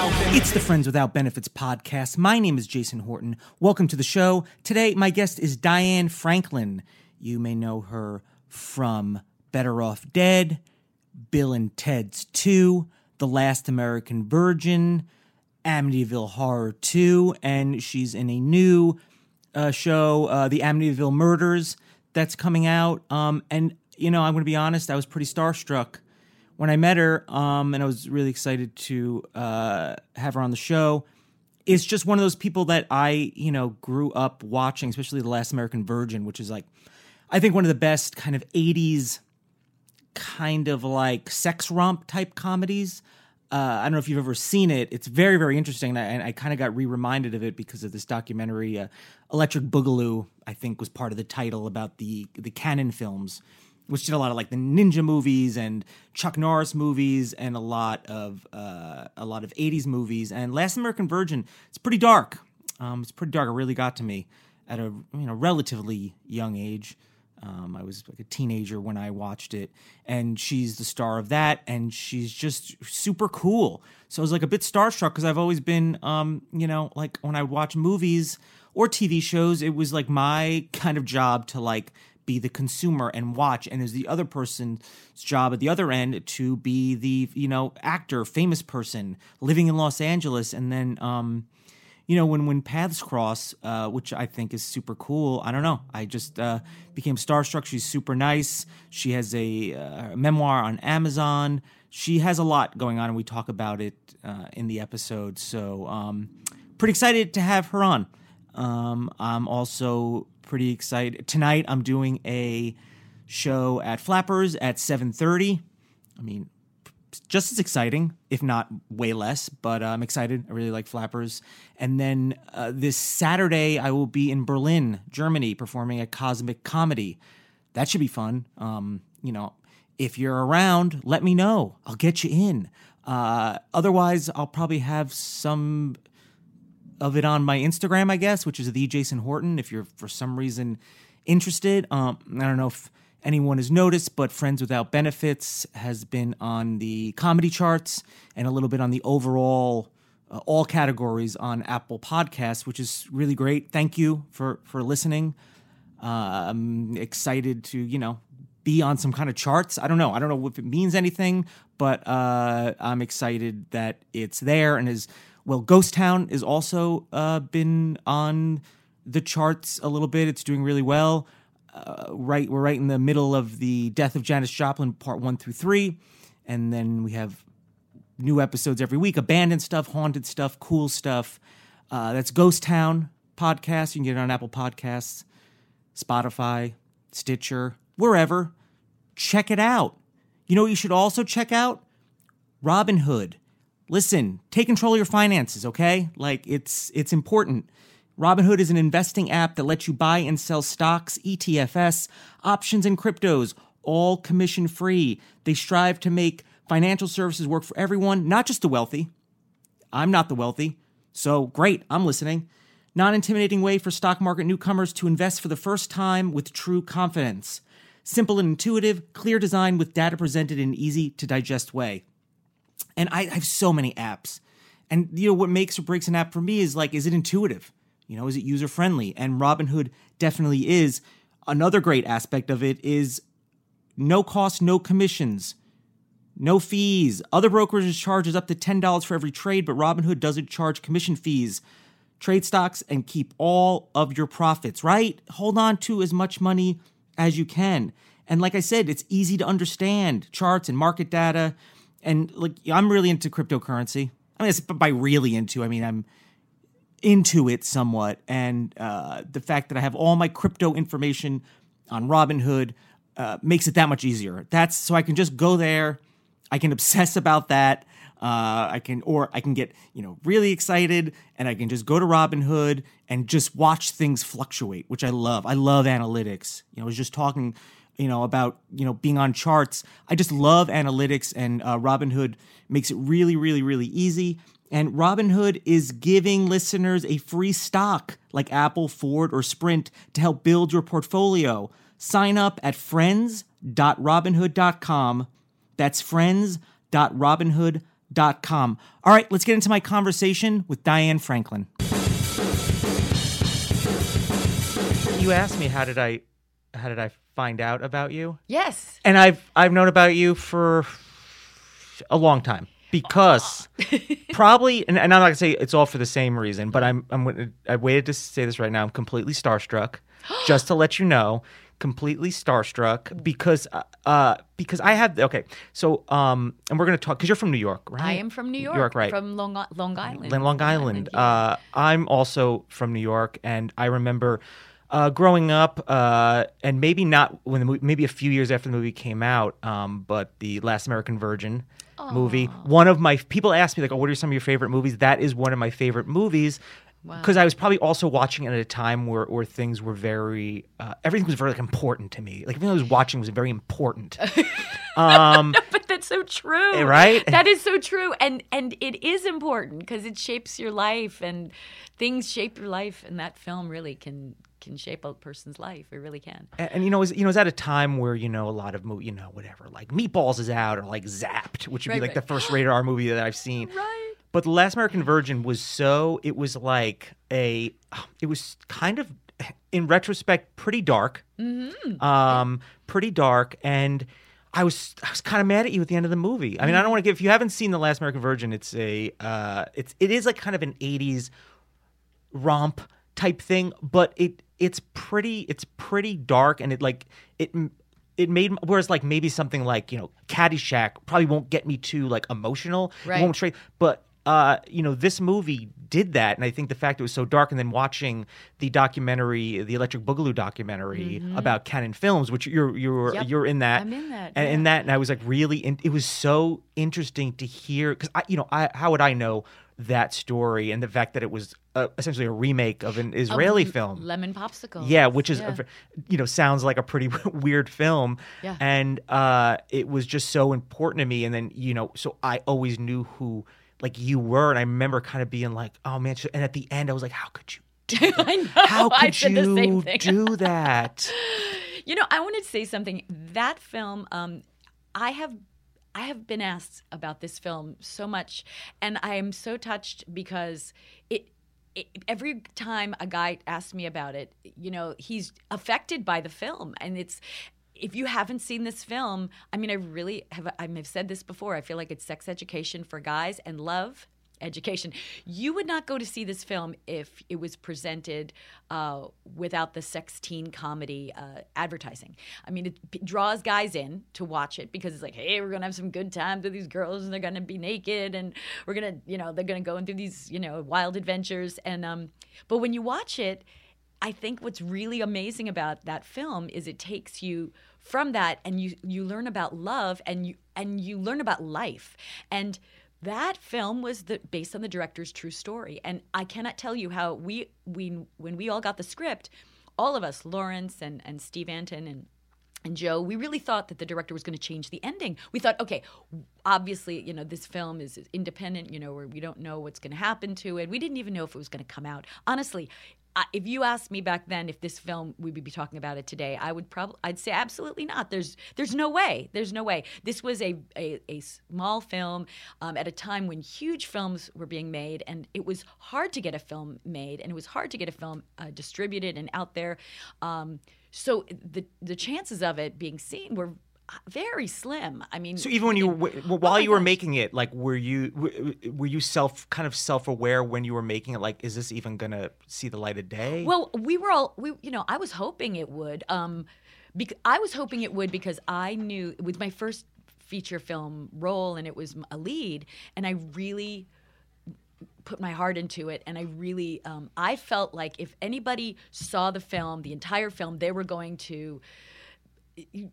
It's the Friends Without Benefits podcast. My name is Jason Horton. Welcome to the show. Today, my guest is Diane Franklin. You may know her from Better Off Dead, Bill and Ted's 2, The Last American Virgin, Amityville Horror 2, and she's in a new uh, show, uh, The Amityville Murders, that's coming out. Um, and, you know, I'm going to be honest, I was pretty starstruck when I met her, um, and I was really excited to uh, have her on the show. It's just one of those people that I, you know, grew up watching, especially The Last American Virgin, which is like, I think one of the best kind of 80s kind of like sex romp type comedies. Uh, I don't know if you've ever seen it. It's very, very interesting. And I, I kind of got re reminded of it because of this documentary, uh, Electric Boogaloo, I think was part of the title about the, the Cannon films, which did a lot of like the ninja movies and Chuck Norris movies and a lot of uh, a lot of 80s movies. And Last American Virgin, it's pretty dark. Um, it's pretty dark. It really got to me at a you know relatively young age. Um, I was like a teenager when I watched it, and she's the star of that, and she's just super cool. So I was like a bit starstruck because I've always been, um, you know, like when I watch movies or TV shows, it was like my kind of job to like be the consumer and watch, and was the other person's job at the other end to be the you know actor, famous person living in Los Angeles, and then. Um, you know, when when paths cross, uh, which I think is super cool. I don't know. I just uh, became starstruck. She's super nice. She has a uh, memoir on Amazon. She has a lot going on, and we talk about it uh, in the episode. So, um, pretty excited to have her on. Um, I'm also pretty excited tonight. I'm doing a show at Flappers at 7:30. I mean, just as exciting, if not way less. But uh, I'm excited. I really like Flappers. And then uh, this Saturday, I will be in Berlin, Germany, performing a Cosmic Comedy. That should be fun. Um, you know, if you're around, let me know. I'll get you in. Uh, otherwise, I'll probably have some of it on my Instagram, I guess, which is the Jason Horton. If you're for some reason interested, um, I don't know if anyone has noticed, but Friends Without Benefits has been on the comedy charts and a little bit on the overall uh, all categories on Apple Podcasts, which is really great. Thank you for for listening. Uh, I'm excited to you know be on some kind of charts. I don't know. I don't know if it means anything, but uh, I'm excited that it's there and is well. Ghost Town is also uh, been on the charts a little bit. It's doing really well. Uh, right we're right in the middle of the death of Janis Joplin part 1 through 3 and then we have new episodes every week. Abandoned stuff haunted stuff cool stuff. Uh, that's Ghost Town podcast. You can get it on Apple Podcasts Spotify Stitcher wherever. Check it out. You know what you should also check out? Robinhood listen take control of your finances okay like it's it's important Robinhood is an investing app that lets you buy and sell stocks, ETFs, options, and cryptos, all commission free. They strive to make financial services work for everyone, not just the wealthy. I'm not the wealthy, so great, I'm listening. Non intimidating way for stock market newcomers to invest for the first time with true confidence. Simple and intuitive, clear design with data presented in an easy to digest way. And I, I have so many apps. And you know what makes or breaks an app for me is like, is it intuitive? You know, is it user friendly? And Robinhood definitely is. Another great aspect of it is no cost, no commissions, no fees. Other brokerages charges up to $10 for every trade, but Robinhood doesn't charge commission fees. Trade stocks and keep all of your profits, right? Hold on to as much money as you can. And like I said, it's easy to understand charts and market data. And like I'm really into cryptocurrency. I mean, by really into, I mean I'm into it somewhat, and uh, the fact that I have all my crypto information on Robinhood uh, makes it that much easier. That's so I can just go there, I can obsess about that. Uh, I can, or I can get, you know, really excited, and I can just go to Robinhood and just watch things fluctuate, which I love. I love analytics. You know, I was just talking, you know, about you know being on charts. I just love analytics, and uh, Robinhood makes it really, really, really easy. And Robinhood is giving listeners a free stock like Apple, Ford, or Sprint to help build your portfolio. Sign up at friends.robinhood.com. That's friends.robinhood.com. All right, let's get into my conversation with Diane Franklin. You asked me how did I how did I find out about you? Yes. And I've I've known about you for a long time because probably and, and I'm not gonna say it's all for the same reason, but I'm I'm I waited to say this right now. I'm completely starstruck, just to let you know, completely starstruck because uh, uh because I have okay. So um and we're gonna talk because you're from New York, right? I am from New York. York, right? From Long, Long Island. Long, Long Island. yeah. Uh, I'm also from New York, and I remember uh, growing up, uh, and maybe not when the movie, maybe a few years after the movie came out, um, but the Last American Virgin movie. One of my people asked me like, "Oh, what are some of your favorite movies?" That is one of my favorite movies. Because I was probably also watching it at a time where, where things were very, uh, everything was very like important to me. Like everything I was watching was very important. Um, but that's so true. Eh, right? That is so true. And and it is important because it shapes your life and things shape your life and that film really can can shape a person's life. It really can. And, and, you know, was, you know, was at a time where you know a lot of movie, you know, whatever, like Meatballs is out or like Zapped, which would be like right. the first rated R movie that I've seen. Right. But the Last American Virgin was so it was like a it was kind of in retrospect pretty dark. Mm-hmm. Um pretty dark and I was I was kind of mad at you at the end of the movie. I mean, I don't want to give if you haven't seen The Last American Virgin, it's a uh it's it is like kind of an 80s romp type thing, but it it's pretty it's pretty dark and it like it it made whereas like maybe something like you know Caddyshack probably won't get me too like emotional. It Right. won't straight, but uh, you know, this movie did that, and I think the fact it was so dark, and then watching the documentary, the Electric Boogaloo documentary about Cannon Films, which you're you're Mm-hmm. Yep. you're in that, I'm in that, and in that, and I was like really, in, it was so interesting to hear because I, you know, I how would I know that story and the fact that it was uh, essentially a remake of an Israeli L- film, Lemon popsicle. yeah, which is, Yeah. a, you know, sounds like a pretty weird film. Yeah. And uh, it was just so important to me. And then, you know, so I always knew who, like, you were. And I remember kind of being like, oh, man. And at the end, I was like, how could you? I know. How I could said the same you thing. do that? You know, I wanted to say something. That film, um, I have. I have been asked about this film so much, and I am so touched because it, it. Every time a guy asks me about it, you know, he's affected by the film, and it's. If you haven't seen this film, I mean, I really have. I've said this before. I feel like it's sex education for guys and love education. You would not go to see this film if it was presented uh, without the sex teen comedy uh, advertising. I mean, it draws guys in to watch it because it's like, hey, we're gonna have some good times with these girls, and they're gonna be naked, and we're gonna, you know, they're gonna go into these, you know, wild adventures. And um, but when you watch it, I think what's really amazing about that film is it takes you from that and you you learn about love and you and you learn about life and that film was the, based on the director's true story and i cannot tell you how we we when we all got the script all of us lawrence and and steve antin and and Joe, we really thought that the director was going to change the ending. We thought, okay, obviously, you know, this film is independent, you know, where we don't know what's going to happen to it. We didn't even know if it was going to come out. Honestly, if you asked me back then if this film we would be talking about it today, I would probably I'd say absolutely not. There's there's no way. There's no way. This was a a, a small film um, at a time when huge films were being made, and it was hard to get a film made, and it was hard to get a film uh, distributed and out there. Um, so the the chances of it being seen were very slim. I mean, So even when you w- while Oh you were gosh. making it, like, were you were you self kind of self aware when you were making it? Like, is this even gonna see the light of day? Well, we were all we you know, I was hoping it would. Um bec- I was hoping it would because I knew it was my first feature film role, and it was a lead, and I really put my heart into it and i really um, i felt like if anybody saw the film the entire film they were going to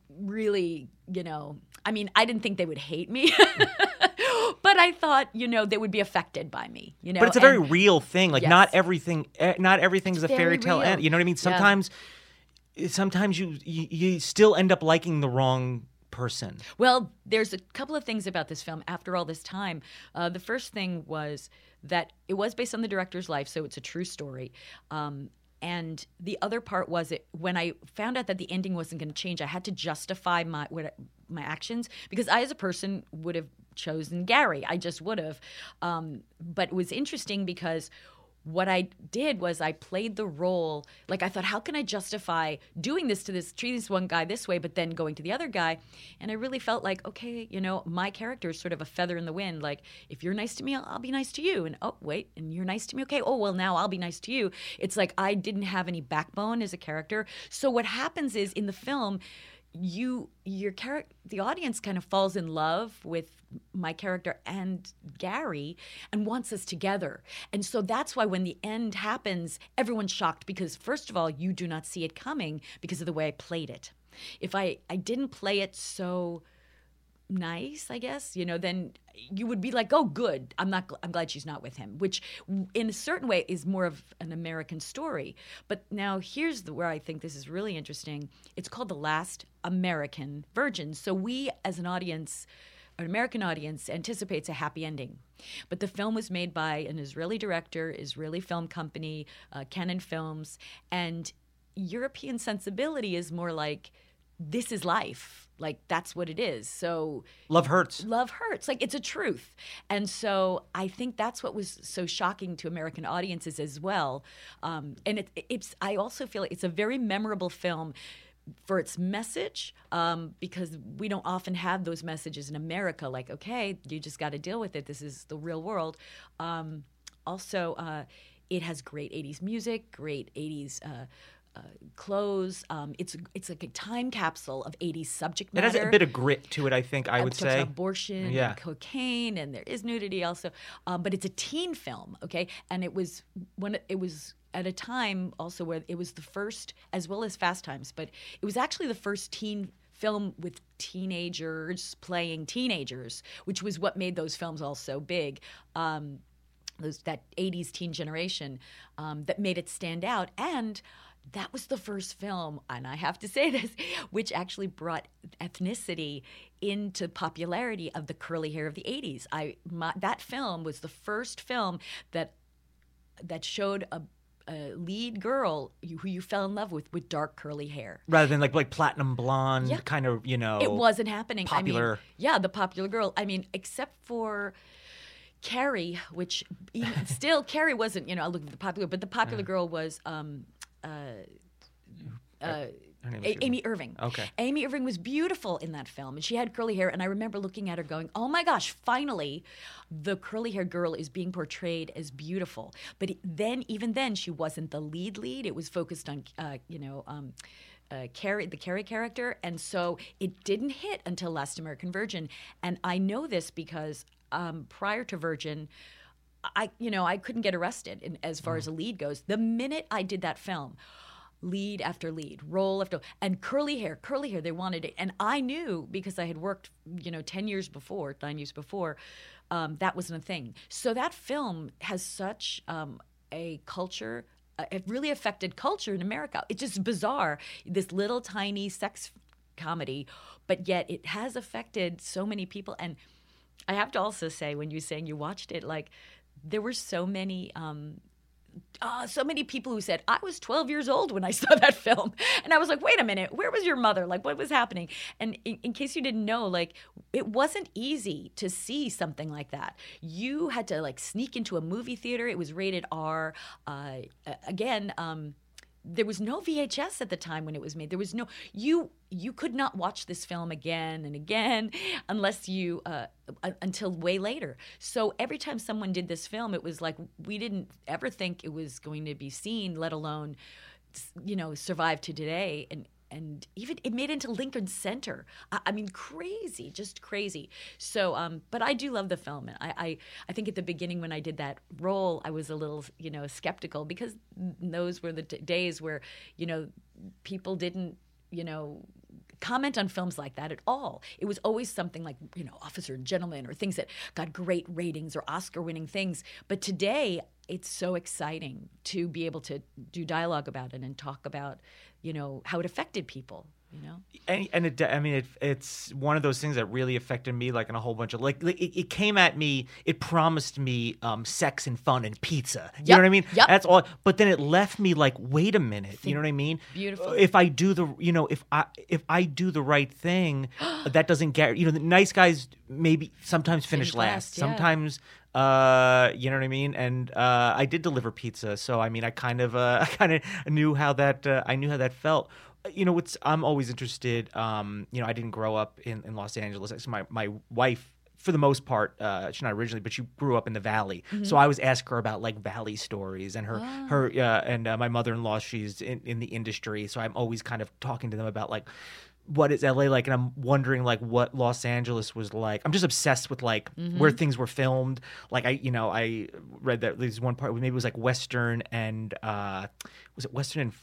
really you know i mean i didn't think they would hate me but i thought you know they would be affected by me you know But it's a very and- real thing. Like Yes. not everything, eh, not everything's a fairy tale real. end. You know what I mean? Yeah. Sometimes, sometimes you, you you still end up liking the wrong person. Well, there's a couple of things about this film after all this time. Uh, the first thing was that it was based on the director's life, so it's a true story. Um, and the other part was it when I found out that the ending wasn't going to change, I had to justify my what, my actions because I, as a person, would have chosen Gary. I just would have. Um, but it was interesting because what I did was I played the role like I thought, how can I justify doing this to this, treating this one guy this way, but then going to the other guy? And I really felt like, okay, you know, my character is sort of a feather in the wind. Like, if you're nice to me, I'll, I'll be nice to you. And oh, wait, and you're nice to me. Okay, oh, well, now I'll be nice to you. It's like I didn't have any backbone as a character. So what happens is in the film, you your character the audience kind of falls in love with my character and Gary and wants us together. And so that's why when the end happens everyone's shocked because first of all you do not see it coming because of the way I played it. If I I didn't play it so nice, I guess, you know, then you would be like, "Oh, good. I'm not. I'm glad she's not with him." Which, in a certain way, is more of an American story. But now here's the, where I think this is really interesting. It's called the Last American Virgin. So we, as an audience, an American audience, anticipates a happy ending. But the film was made by an Israeli director, Israeli film company, uh, Cannon Films, and European sensibility is more like this is life. Like that's what it is. So Love hurts. love hurts. Like it's a truth. And so I think that's what was so shocking to American audiences as well. Um, and it, it's I also feel it's a very memorable film for its message um, because we don't often have those messages in America. Like, okay, you just got to deal with it. This is the real world. Um, also, uh, it has great '80s music, great '80s. Uh, uh, clothes. Um, it's it's like a time capsule of '80s subject matter. It has a bit of grit to it, I think. I would say. abortion Yeah. and cocaine and there is nudity also um, but it's a teen film okay and it was when it was at a time also where it was the first as well as fast times but it was actually the first teen film with teenagers playing teenagers which was what made those films all so big um, those that 80s teen generation um, that made it stand out and that was the first film and i have to say this which actually brought ethnicity into popularity of the curly hair of the 80s i my, that film was the first film that that showed a, a lead girl who you fell in love with with dark curly hair Rather than like like platinum blonde, Yeah. kind of you know. it wasn't happening. I popular. mean, yeah, the popular girl. I mean, except for Carrie, which even, still Carrie wasn't. You know, I look at the popular, but the popular girl was um, uh, uh, Her name is A- Amy Irving. Okay. Amy Irving was beautiful in that film, and she had curly hair. And I remember looking at her, going, "Oh my gosh, finally, the curly-haired girl is being portrayed as beautiful." But then, even then, she wasn't the lead. Lead. It was focused on, uh, you know. Um, uh, Carrie, the Carrie character, and so it didn't hit until Last American Virgin. And I know this because um, prior to Virgin, I, you know, I couldn't get arrested in, as far as a lead goes. The minute I did that film, lead after lead, role after, and curly hair, curly hair, they wanted it, and I knew because I had worked, you know, ten years before, nine years before, um, that wasn't a thing. So that film has such um, a culture. Uh, it really affected culture in America. It's just bizarre. This little tiny sex comedy, but yet it has affected so many people. And I have to also say, when you're saying you watched it, like there were so many. Um, uh, so many people who said I was 12 years old when I saw that film, and I was like, "Wait a minute, where was your mother? Like, what was happening?" And in, in case you didn't know, like, it wasn't easy to see something like that. You had to like sneak into a movie theater. It was rated R. Uh, again, um, there was no VHS at the time when it was made. There was no you you could not watch this film again and again unless you uh, uh, until way later. So every time someone did this film, it was like we didn't ever think it was going to be seen, let alone you know survive to today. And and even it made it into Lincoln Center. I, I mean, crazy, just crazy. So, um, but I do love the film, I, I I think at the beginning when I did that role, I was a little you know skeptical because those were the days where you know people didn't you know comment on films like that at all. It was always something like, you know, Officer and Gentleman or things that got great ratings or Oscar winning things. But today, it's so exciting to be able to do dialogue about it and talk about, you know, how it affected people. You know, and, and it, I mean, it, it's one of those things that really affected me, like in a whole bunch of like, like it, it came at me. It promised me um, sex and fun and pizza. You know what I mean? yep. That's all. But then it left me like, wait a minute. You know what I mean? Beautiful. If I do the, you know, if I if I do the right thing, that doesn't get. You know, the nice guys maybe sometimes finish, Finish last. last, yeah. Sometimes. Uh, you know what I mean, and uh, I did deliver pizza, so I mean, I kind of, uh, I kind of knew how that, uh, I knew how that felt you know what's i'm always interested um you know i didn't grow up in, in los angeles Actually, my my wife for the most part uh she's not originally but she grew up in the valley so i always ask her about like valley stories and her her uh, and uh, my mother-in-law she's in, in the industry so i'm always kind of talking to them about like what is LA like? And I'm wondering like what Los Angeles was like. I'm just obsessed with like where things were filmed. Like I, you know, I read that there's one part maybe it was like Western and uh was it Western and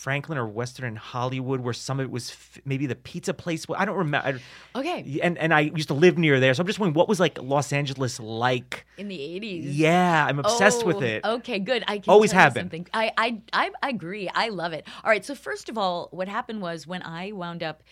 Franklin or Western and Hollywood where some of it was f- maybe the pizza place. I don't remember. Okay. And and I used to live near there, so I'm just wondering what was like Los Angeles like. in the eighties. Yeah, I'm obsessed with Oh, it. Okay, good. I can Always have been. Something. I, I I I agree. I love it. All right. So first of all, what happened was when I wound up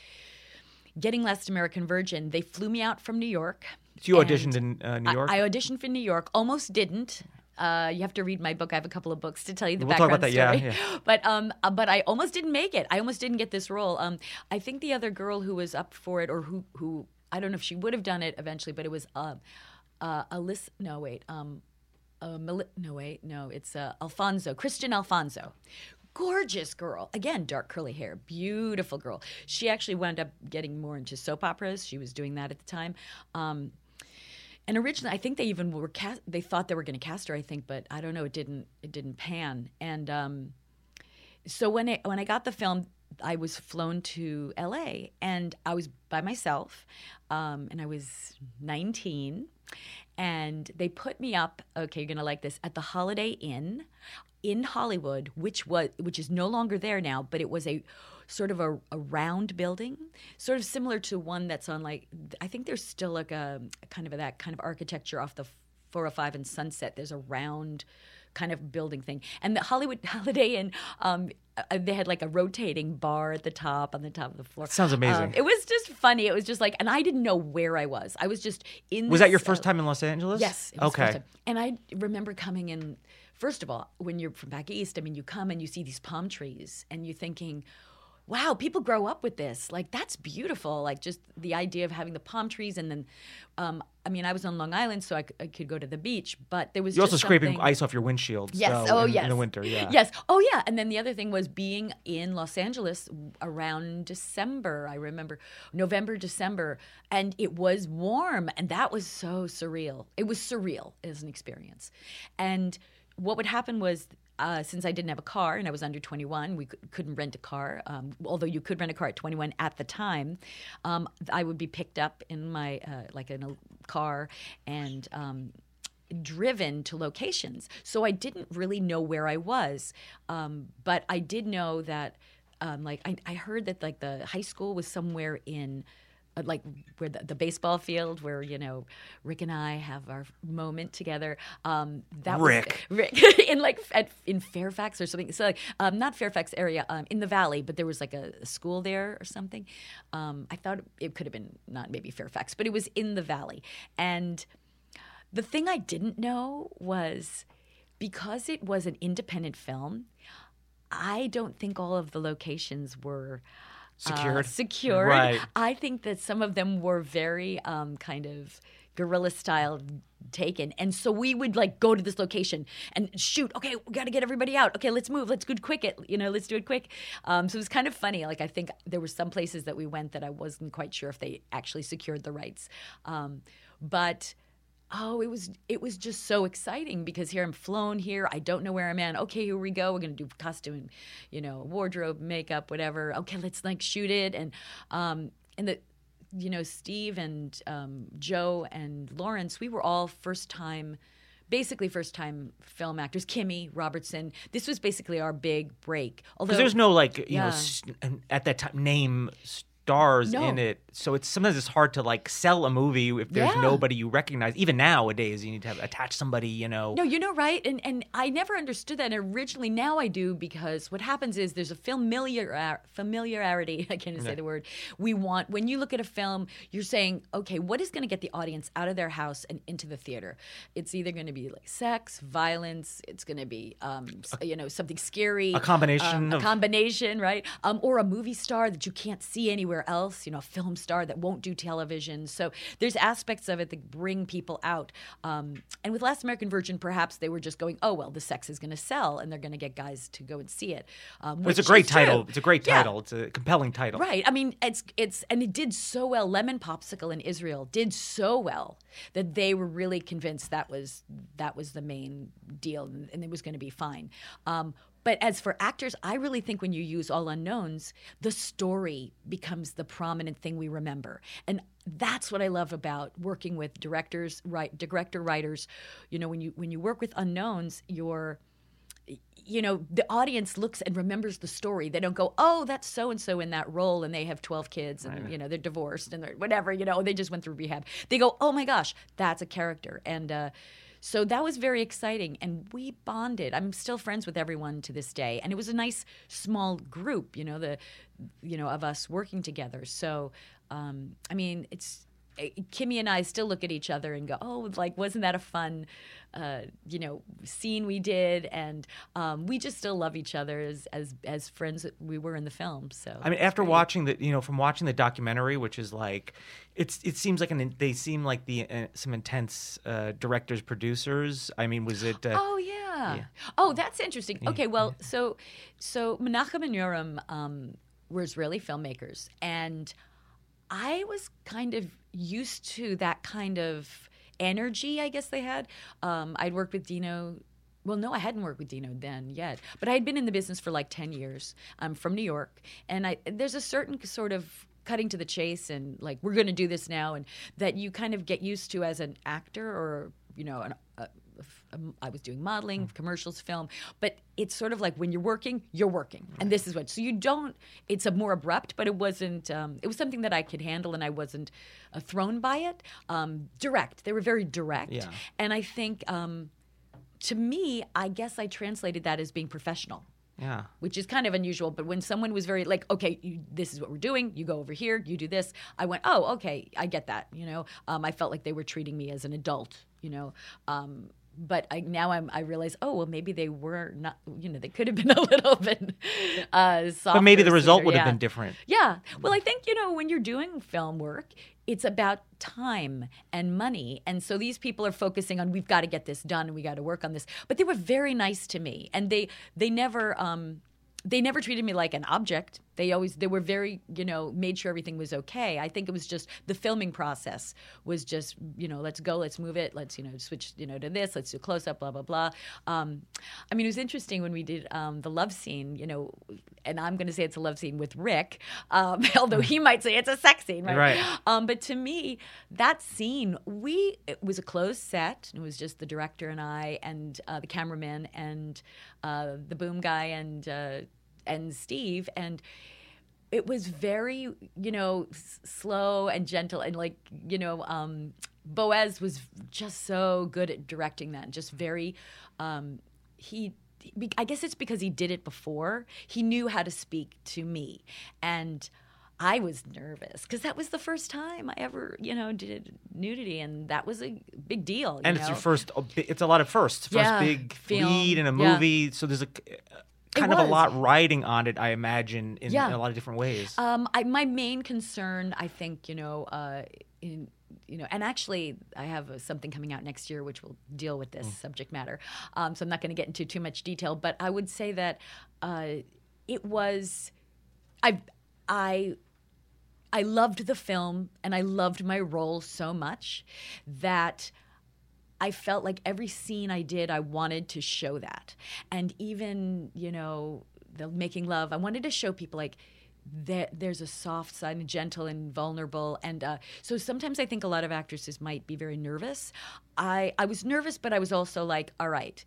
getting Last American Virgin, they flew me out from New York. So you auditioned in uh, New York. I, I auditioned for New York. Almost didn't. Uh, you have to read my book. I have a couple of books to tell you the We'll talk background about that, yeah, story. yeah. But um, uh, but I almost didn't make it. I almost didn't get this role. Um, I think the other girl who was up for it, or who who I don't know if she would have done it eventually, but it was uh, uh, Alyssa. No, wait. Um, uh, Mel- no, wait. No, it's uh, Alfonso, Kristian Alfonso. Gorgeous girl. Again, dark curly hair. Beautiful girl. She actually wound up getting more into soap operas. She was doing that at the time. Um, and originally, I think they even were cast. They thought they were going to cast her. I think, but I don't know. It didn't. It didn't pan. And um, so when I when I got the film, I was flown to L.A. and I was by myself, um, and I was 19, and they put me up. Okay, you're gonna like this at the Holiday Inn in Hollywood, which was which is no longer there now, but it was a sort of a, a round building, sort of similar to one that's on like I think there's still like a, kind of that kind of architecture off the 405 and Sunset. There's a round kind of building thing, and the Hollywood Holiday Inn. Um, uh, they had like a rotating bar at the top on the top of the floor. Sounds amazing. Um, it was just funny. It was just like, and I didn't know where I was. I was just in. was that your first uh, time in Los Angeles? Yes. It was okay. And I remember coming in, first of all, when you're from back east, I mean, you come and you see these palm trees and you're thinking, wow, people grow up with this. Like, that's beautiful. Like, just the idea of having the palm trees. And then, um, I mean, I was on Long Island, so I, c- I could go to the beach, but there was You're also scraping something- ice off your windshield. Yes. so, oh, in, yes. In the winter, yeah. Yes. Oh, yeah. And then the other thing was being in Los Angeles around December. I remember November, December, and it was warm, and that was so surreal. It was surreal as an experience. And what would happen was. Uh, since I didn't have a car and I was under 21, we cou- couldn't rent a car. Um, although you could rent a car at 21 at the time, um, I would be picked up in my uh, like in a car and um, driven to locations. So I didn't really know where I was, um, but I did know that, um, like, I, I heard that like the high school was somewhere in. Uh, Like where the, the baseball field, where you know Rick and I have our moment together. Um, that Rick. was Rick in like at, in Fairfax or something. So like um, not Fairfax area, um, in the Valley, but there was like a, a school there or something. Um, I thought it could have been not maybe Fairfax, but it was in the Valley. And the thing I didn't know was because it was an independent film, I don't think all of the locations were uh, Secured? secured. Right. I think that some of them were very um, kind of guerrilla style taken. And so we would like go to this location and shoot. Okay, we got to get everybody out. Okay, let's move. Let's do it quick. It you know, let's do it quick. Um, so it was kind of funny. Like I think there were some places that we went that I wasn't quite sure if they actually secured the rights. Um, but oh, it was it was just so exciting because here I'm flown here. I don't know where I'm at. Okay, here we go. We're gonna do costume, you know, wardrobe, makeup, whatever. Okay, let's like shoot it and um and the you know Steve and um, Joe and Lawrence, we were all first time. Basically, first time film actors. Kimmy Robertson. This was basically our big break. Although there's no like you know Yeah. and at that time name stars No. in it, so it's sometimes it's hard to like sell a movie if there's Yeah. nobody you recognize. Even nowadays, you need to have attach somebody. You know, No, you know, right? And and I never understood that originally. Now I do because what happens is there's a familiar familiarity. I can't even say the word. We want when you look at a film, you're saying, okay, what is going to get the audience out of their house and into the theater? It's either going to be like sex, violence. It's going to be, um, s- you know, something scary. A combination um, a of- combination, right? Um, or a movie star that you can't see anywhere else. You know, a film star that won't do television. So there's aspects of it that bring people out. Um, and with Last American Virgin, perhaps they were just going, oh well, the sex is going to sell, and they're going to get guys to go and see it. Um, it's a great is true. title. It's a great Yeah. title. It's a compelling title. Right. I mean, it's it's and it did so well. Lemon Popsicle in Israel did so well that they were really convinced that was that was the main deal and, and it was going to be fine. Um, but as for actors, I really think when you use all unknowns, the story becomes the prominent thing we remember. And that's what I love about working with directors, right, director writers. You know, when you when you work with unknowns, you're you know, the audience looks and remembers the story. They don't go, "Oh, that's so and so in that role, and they have twelve kids, and you know they're divorced, and they're whatever." You know, they just went through rehab. They go, "Oh my gosh, that's a character," and uh, so that was very exciting. And we bonded. I'm still friends with everyone to this day, and it was a nice small group. You know, the you know of us working together. So, um, I mean, it's Kimmy and I still look at each other and go, "Oh, like wasn't that a fun, uh, you know, scene we did?" And um, we just still love each other as as as friends that we were in the film. So I mean, after watching the, you know, from watching the documentary, which is like, it's it seems like an they seem like the uh, some intense uh, directors producers. I mean, was it? Uh, Oh yeah. Oh, that's interesting. Okay, well, so so Menachem and Yoram um, were Israeli filmmakers, and I was kind of used to that kind of energy. I guess they had. Um, I'd worked with Dino. Well, no, I hadn't worked with Dino then yet, but I had been in the business for like ten years. I'm from New York, and I there's a certain sort of cutting to the chase and like we're going to do this now, and that you kind of get used to as an actor or you know an. A, um, I was doing modeling, commercials, film, but it's sort of like when you're working, you're working, and this is what. So you don't. It's a more abrupt, but it wasn't. Um, it was something that I could handle, and I wasn't uh, thrown by it. Um, direct. They were very direct, Yeah. and I think um, to me, I guess I translated that as being professional yeah. which is kind of unusual. But when someone was very like, okay, you, this is what we're doing. You go over here. You do this. I went, oh, okay, I get that. You know, um, I felt like they were treating me as an adult. You know, um, but I now I'm I realize, oh well, maybe they were not. You know, they could have been a little bit. Uh, But maybe the result sweeter, would have been different. Yeah. Well, I think, you know, when you're doing film work, it's about time and money. And so these people are focusing on we've got to get this done and we got to work on this. But they were very nice to me and they they never um they never treated me like an object. They always they were very, you know, made sure everything was okay. I think it was just the filming process was just, you know, let's go, let's move it, let's, you know, switch, you know, to this, let's do close up, blah blah blah. Um, I mean, it was interesting when we did um, the love scene, you know, and I'm going to say it's a love scene with Rick, um, although he might say it's a sex scene, right? Right. Um, but to me, that scene, we it was a closed set. It was just the director and I, and uh, the cameraman, and uh, the boom guy, and uh, and Steve, and it was very, you know, s- slow and gentle, and like, you know, um, Boaz was just so good at directing that, just very, um, he. I guess it's because he did it before. He knew how to speak to me, and I was nervous because that was the first time I ever, you know, did nudity, and that was a big deal. you And it's your first. It's a lot of firsts. First Yeah, big film, lead in a yeah. movie. So there's a kind of a lot riding on it. I imagine in, Yeah. in a lot of different ways. Um, I, my main concern, I think, you know, uh, in you know, and actually, I have something coming out next year which will deal with this Mm. subject matter. Um, so I'm not going to get into too much detail, but I would say that uh, it was, I, I. I loved the film and I loved my role so much that I felt like every scene I did, I wanted to show that. And even, you know, the making love, I wanted to show people like, there, there's a soft side and gentle and vulnerable. And uh, so sometimes i think a lot of actresses might be very nervous. I i was nervous but i was also like all right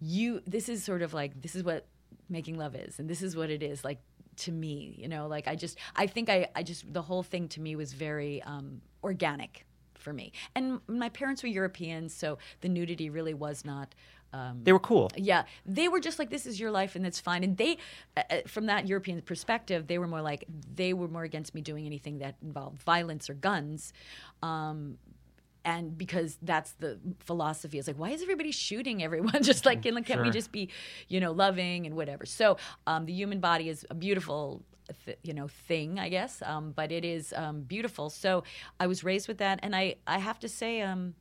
you this is sort of like this is what making love is and this is what it is like to me you know? Like i just i think i i just the whole thing to me was very um organic for me and my parents were europeans so the nudity really was not um, They were cool. yeah, they were just like, "This is your life, and it's fine." And they, uh, uh, from that European perspective, they were more like they were more against me doing anything that involved violence or guns, um, and because that's the philosophy. It's like, why is everybody shooting everyone? just like, can, can't we just be, you know, loving and whatever? So, um, the human body is a beautiful. Th- you know thing i guess um, but it is um, beautiful so i was raised with that and i i have to say um,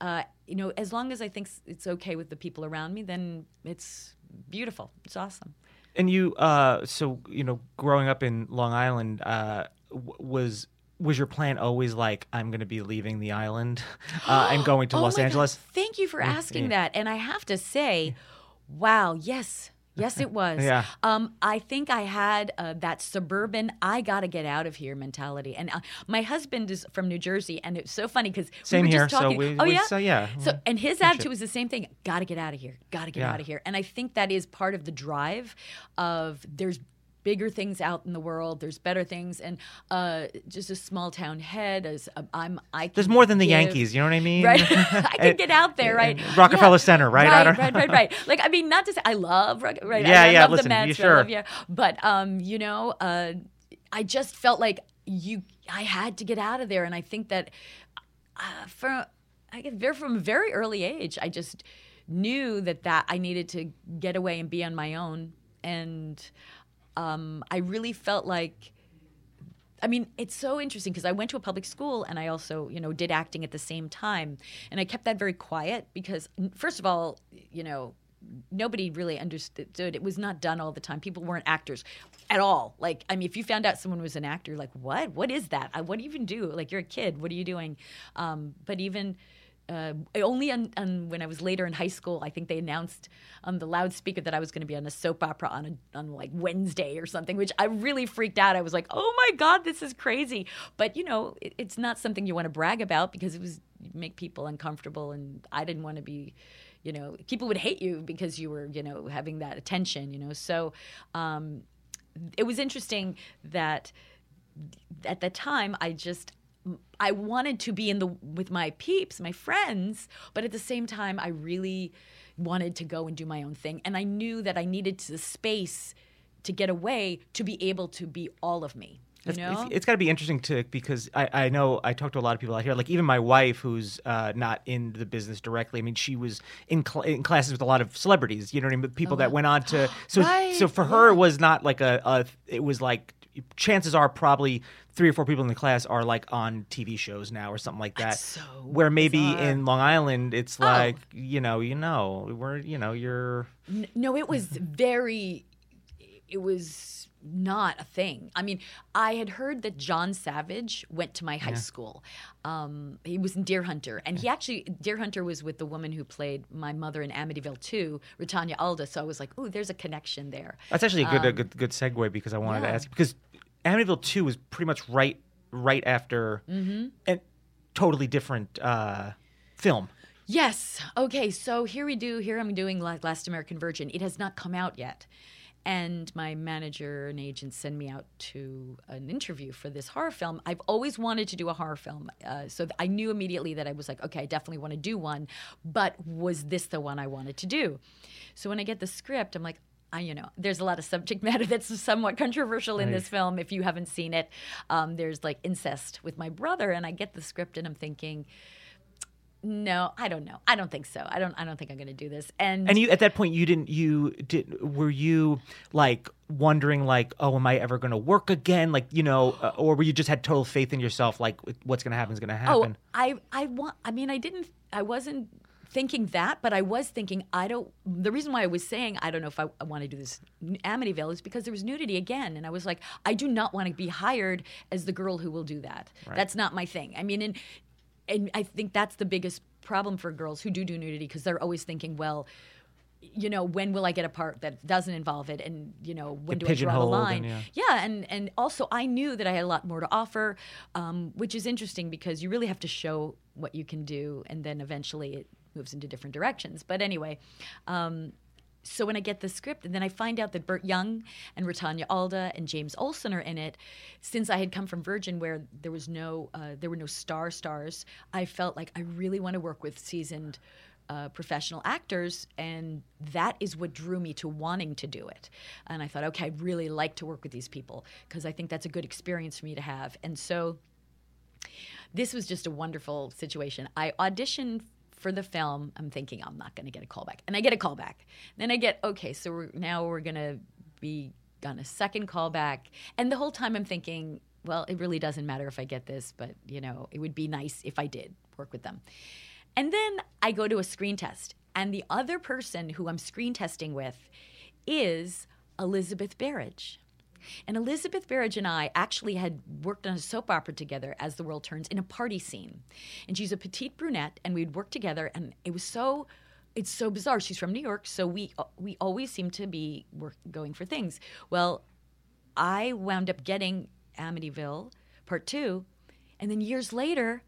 uh, you know, as long as I think it's okay with the people around me, then it's beautiful. It's awesome. And you, uh, so you know, growing up in Long Island, uh, w- was was your plan always like I'm going to be leaving the island uh, and going to Oh Los my God, Angeles? Thank you for asking that. And I have to say, wow, yes. Yes, it was. Yeah. Um, I think I had uh, that suburban, I got to get out of here mentality. And uh, my husband is from New Jersey, and it's so funny because we were here, just so talking. we- oh, we- yeah? so yeah, So, and his attitude was the same thing got to get out of here, got to get Yeah. out of here. And I think that is part of the drive of there's bigger things out in the world there's better things and uh, just a small town head as uh, i'm i There's more than the give- Yankees. You know what I mean? right? I can get out there, right? and Rockefeller Center, right? Right, right, right, right. Like, I mean, not to say I love, right? Yeah, I, I yeah, love listen, the you sure. Love, yeah. But, um, you know, uh, I just felt like you, I had to get out of there, and I think that uh, for, I get there from a very early age, I just knew that that I needed to get away and be on my own, and um, I really felt like. I mean, it's so interesting because I went to a public school and I also, you know, did acting at the same time. And I kept that very quiet because, first of all, you know, nobody really understood. It was not done all the time. People weren't actors at all. Like, I mean, if you found out someone was an actor, like, what? What is that? I, what do you even do? Like, you're a kid. What are you doing? Um, but even uh, only on, on when I was later in high school, I think they announced on the loudspeaker that I was going to be on a soap opera on a, on like Wednesday or something, which I really freaked out. I was like, "Oh my god, this is crazy!" But you know, it, it's not something you want to brag about because it was make people uncomfortable, and I didn't want to be. You know, people would hate you because you were, you know, having that attention. You know, so um, it was interesting that at the time I just I wanted to be in the with my peeps, my friends, but at the same time I really wanted to go and do my own thing and I knew that I needed the space to get away to be able to be all of me. You know? It's, it's got to be interesting to because I, I know I talk to a lot of people out here. Like even my wife, who's uh, not in the business directly. I mean, she was in, cl- in classes with a lot of celebrities. You know what I mean? People that went on to so Right, so for her it was not like a, a it was like chances are probably three or four people in the class are like on TV shows now or something like that. so where maybe bizarre. Oh. in Long Island it's like you know you know we're you know you're No, it was very. It was not a thing. I mean, I had heard that John Savage went to my high school. Um, he was in Deer Hunter, and he actually Deer Hunter was with the woman who played my mother in Amityville 2, Rutanya Alda. So I was like, "Ooh, there's a connection there." That's actually a good a good good segue because I wanted to Um, ask because Amityville Two was pretty much right right after Mm-hmm. and totally different uh, film. Yes. Okay. So here we do. Here I'm doing Last American Virgin. It has not come out yet. And my manager and agent send me out to an interview for this horror film. I've always wanted to do a horror film. Uh, so I knew immediately that I was like, okay, I definitely want to do one. But was this the one I wanted to do? So when I get the script, I'm like, I, you know, there's a lot of subject matter that's somewhat controversial in this film. If you haven't seen it, um, there's like incest with my brother, and I get the script and I'm thinking, no, I don't know. I don't think so. I don't. I don't think I'm going to do this. And, And you at that point you didn't you did were you like wondering like oh am I ever going to work again like you know uh, or were you just had total faith in yourself like what's going to happen is going to happen. oh, happen. I I want. I mean, I didn't. I wasn't thinking that, but I was thinking I don't. The reason why I was saying I don't know if I, I want to do this Amityville is because there was nudity again, and I was like, I do not want to be hired as the girl who will do that. That's not my thing. I mean, and and I think that's the biggest problem for girls who do do nudity because they're always thinking, well, you know, when will I get a part that doesn't involve it, and you know, when Get do I draw the line? and, yeah, and and also I knew that I had a lot more to offer, um, which is interesting because you really have to show what you can do, and then eventually it moves into different directions. But anyway. Um, so when I get the script and then I find out that Burt Young and Rutanya Alda and James Olson are in it, since I had come from Virgin where there was no uh, there were no star stars, I felt like I really want to work with seasoned uh, professional actors, and that is what drew me to wanting to do it. And I thought, okay, I'd really like to work with these people because I think that's a good experience for me to have. And so this was just a wonderful situation. I auditioned for the film. I'm thinking I'm not going to get a callback, and I get a callback. Then I get okay, so we're, now we're going to be on a second callback, and the whole time I'm thinking, well, it really doesn't matter if I get this, but you know, it would be nice if I did work with them. And then I go to a screen test, and the other person who I'm screen testing with is Elizabeth Berridge. And Elizabeth Berridge and I actually had worked on a soap opera together as the world turns in a party scene. And she's a petite brunette, and we'd worked together, and it was so. It's so bizarre. She's from New York, so we we always seem to be work, going for things. Well, I wound up getting Amityville Part Two, and then years later,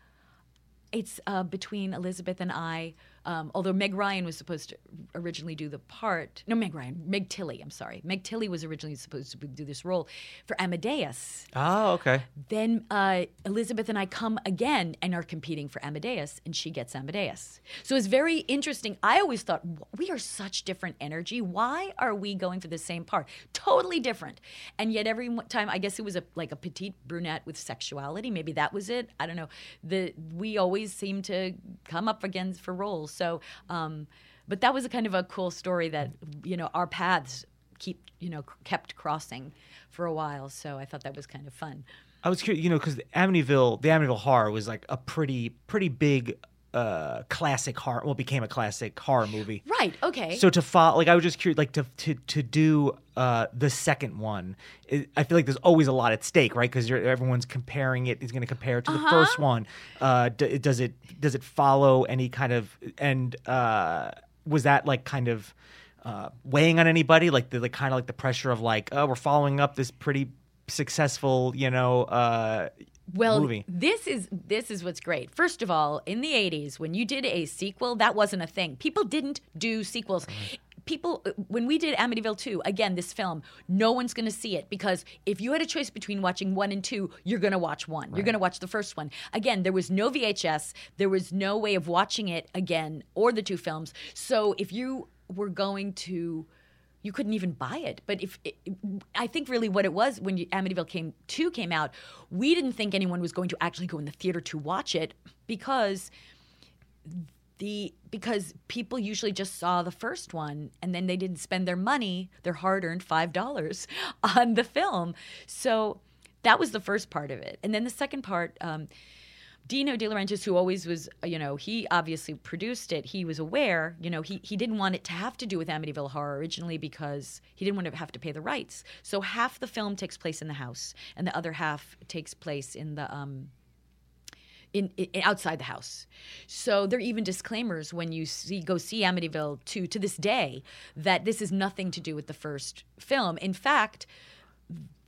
it's uh, between Elizabeth and I. Um, although Meg Ryan was supposed to originally do the part, no, Meg Ryan, Meg Tilly. I'm sorry, Meg Tilly was originally supposed to do this role for Amadeus. Oh, okay. Then uh, Elizabeth and I come again and are competing for Amadeus, and she gets Amadeus. So it's very interesting. I always thought we are such different energy. Why are we going for the same part? Totally different. And yet every time, I guess it was a like a petite brunette with sexuality. Maybe that was it. I don't know. The we always seem to come up against for roles. So, um, but that was a kind of a cool story that you know our paths keep you know kept crossing for a while. So I thought that was kind of fun. I was curious, you know, because Amityville, the Amityville Horror was like a pretty, pretty big uh classic horror. Well, became a classic horror movie. Right. Okay. So to follow, like, I was just curious, like, to to to do uh the second one. It, I feel like there's always a lot at stake, right? Because everyone's comparing it. Is going to compare it to the first one. Uh, d- does it does it follow any kind of and uh was that like kind of uh weighing on anybody? Like the like kind of like the pressure of like, oh, we're following up this pretty successful, you know, uh well, movie. this is this is what's great. First of all, in the '80s, when you did a sequel, that wasn't a thing. People didn't do sequels. People, when we did Amityville 2, again, this film, no one's going to see it because if you had a choice between watching one and two, you're going to watch one. You're going to watch the first one. Again, there was no VHS, there was no way of watching it again or the two films. So if you were going to you couldn't even buy it. But if I think really what it was when Amityville came two came out, we didn't think anyone was going to actually go in the theater to watch it because the because people usually just saw the first one and then they didn't spend their money, their hard-earned five dollars, on the film. So that was the first part of it, and then the second part. Um, Dino De Laurentiis, who always was, you know, he obviously produced it. He was aware, you know, he, he didn't want it to have to do with Amityville Horror originally because he didn't want to have to pay the rights. So half the film takes place in the house, and the other half takes place in the um, in, in outside the house. So there are even disclaimers when you see go see Amityville 2 to this day that this is nothing to do with the first film. In fact,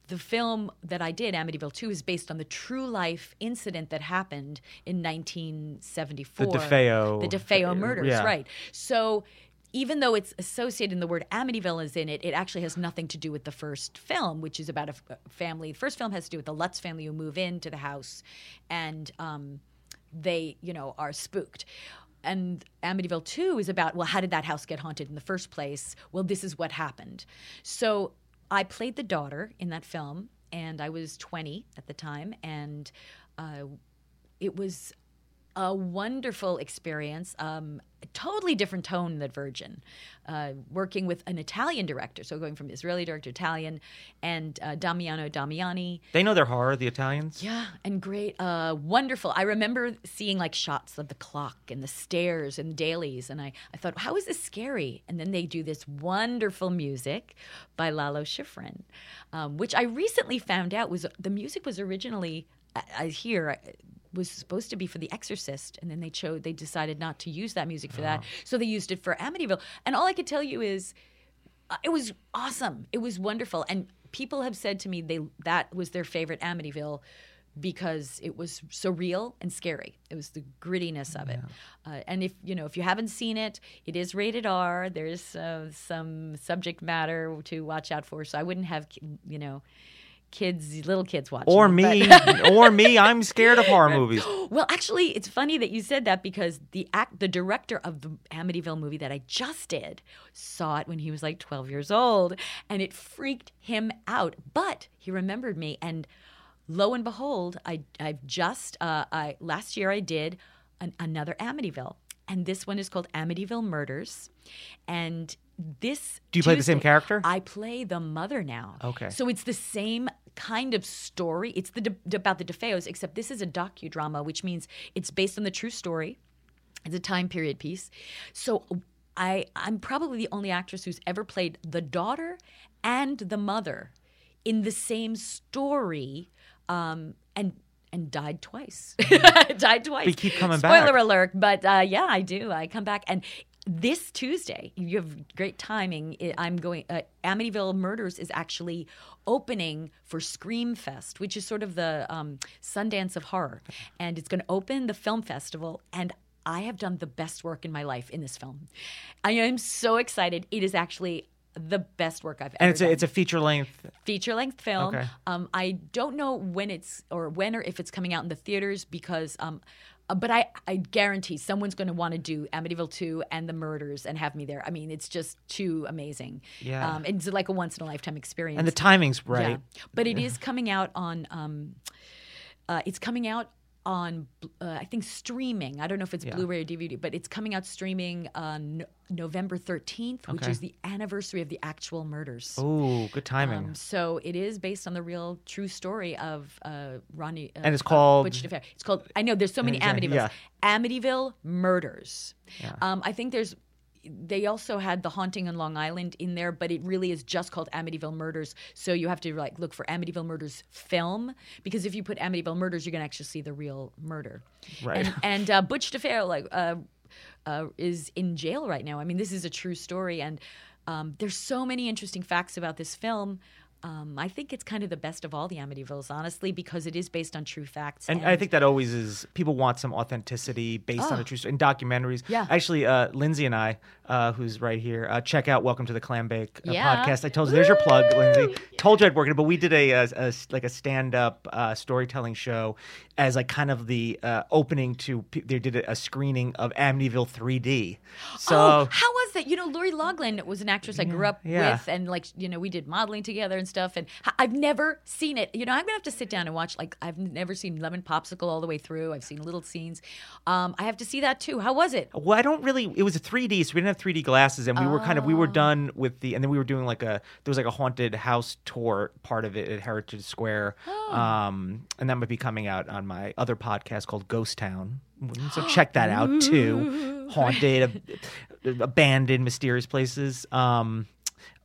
the film that I did, Amityville 2, is based on the true life incident that happened in 1974. The DeFeo- The DeFeo murders, yeah. right. So even though it's associated in the word Amityville is in it, it actually has nothing to do with the first film, which is about a family. The first film has to do with the Lutz family who move into the house and um, they, you know, are spooked. And Amityville 2 is about, well, how did that house get haunted in the first place? Well, this is what happened. So I played the daughter in that film, and I was 20 at the time, and uh, it was a wonderful experience. Um, a totally different tone than Virgin. Uh, working with an Italian director, so going from Israeli director to Italian, and uh, Damiano Damiani. They know their horror, the Italians. Yeah, and great, uh, wonderful. I remember seeing like shots of the clock and the stairs and dailies, and I, I thought, how is this scary? And then they do this wonderful music by Lalo Schifrin, um, which I recently found out was the music was originally, I, I hear, was supposed to be for The Exorcist, and then they chose they decided not to use that music for Oh. that, so they used it for Amityville. And all I could tell you is, uh, it was awesome. It was wonderful, and people have said to me they that was their favorite Amityville because it was so real and scary. It was the grittiness of it. Uh, and if you know if you haven't seen it, it is rated R. There's uh, some subject matter to watch out for. So I wouldn't have you know kids, little kids watch. Or it, me, or me. I'm scared of horror movies. well, actually, it's funny that you said that because the act, the director of the Amityville movie that I just did saw it when he was like 12 years old, and it freaked him out. But he remembered me, and lo and behold, I I've just uh, I last year I did an, another Amityville, and this one is called Amityville Murders, and this. Do you play the same character? I play the mother now. Okay. So it's the same kind of story. It's the de- about the DeFeos, except this is a docudrama, which means it's based on the true story. It's a time period piece. So I I'm probably the only actress who's ever played the daughter and the mother in the same story, um, and and died twice. died twice. You keep coming Spoiler back. Spoiler alert, but uh, yeah, I do. I come back and. This Tuesday, you have great timing. I'm going. Uh, Amityville Murders is actually opening for Scream Fest, which is sort of the um, Sundance of horror, and it's going to open the film festival. And I have done the best work in my life in this film. I am so excited. It is actually the best work I've ever And it's a, done it's a feature length. feature length film. Okay. Um, I don't know when it's or when or if it's coming out in the theaters because. Um, uh, but I, I guarantee someone's going to want to do Amityville 2 and the murders and have me there. I mean, it's just too amazing. Yeah. Um, it's like a once in a lifetime experience. And the timing's right. Yeah. But it is coming out on. Um, uh, it's coming out on. Uh, I think streaming. I don't know if it's Blu-ray or DVD, but it's coming out streaming on November thirteenth, which is the anniversary of the actual murders. Oh, good timing. Um, so it is based on the real true story of uh, Ronnie. Uh, And it's called- Butch. It's called. I know there's so many Exactly, Amityvilles. yeah. Amityville Murders. Um, I think there's. They also had the haunting on Long Island in there, but it really is just called Amityville Murders. So you have to like look for Amityville Murders film because if you put Amityville Murders, you're gonna actually see the real murder. Right. And, and uh, Butch DeFeo, like. Uh, uh, is in jail right now. I mean, this is a true story, and um, there's so many interesting facts about this film. Um, I think it's kind of the best of all the Amityvilles, honestly, because it is based on true facts. And I think that always is people want some authenticity based on Oh. a true story in documentaries. Yeah. Actually, uh, Lindsay and I, uh, who's right here, uh, check out Welcome to the Clam Bake uh, Yeah. podcast. I told you there's your plug, Lindsay. Told you I'd work it, but we did a, a, a like a stand up uh, storytelling show as like kind of the uh, opening to. They did a, a screening of Amityville 3D. So oh, how was that? You know, Lori Loughlin was an actress I grew up yeah. with, and like, you know, we did modeling together and stuff. And I've never seen it. You know, I'm gonna have to sit down and watch. Like, I've never seen Lemon Popsicle all the way through. I've seen little scenes. Um, I have to see that too. How was it? Well, I don't really. It was a 3D, so we didn't have 3D glasses, and we were kind of we were Oh. done with the, and then we were doing like a there was like a haunted house tour part of it at Heritage Square, Oh. um, and that might be coming out on my other podcast called Ghost Town. So check that out too. Haunted, ab- abandoned, mysterious places. Um,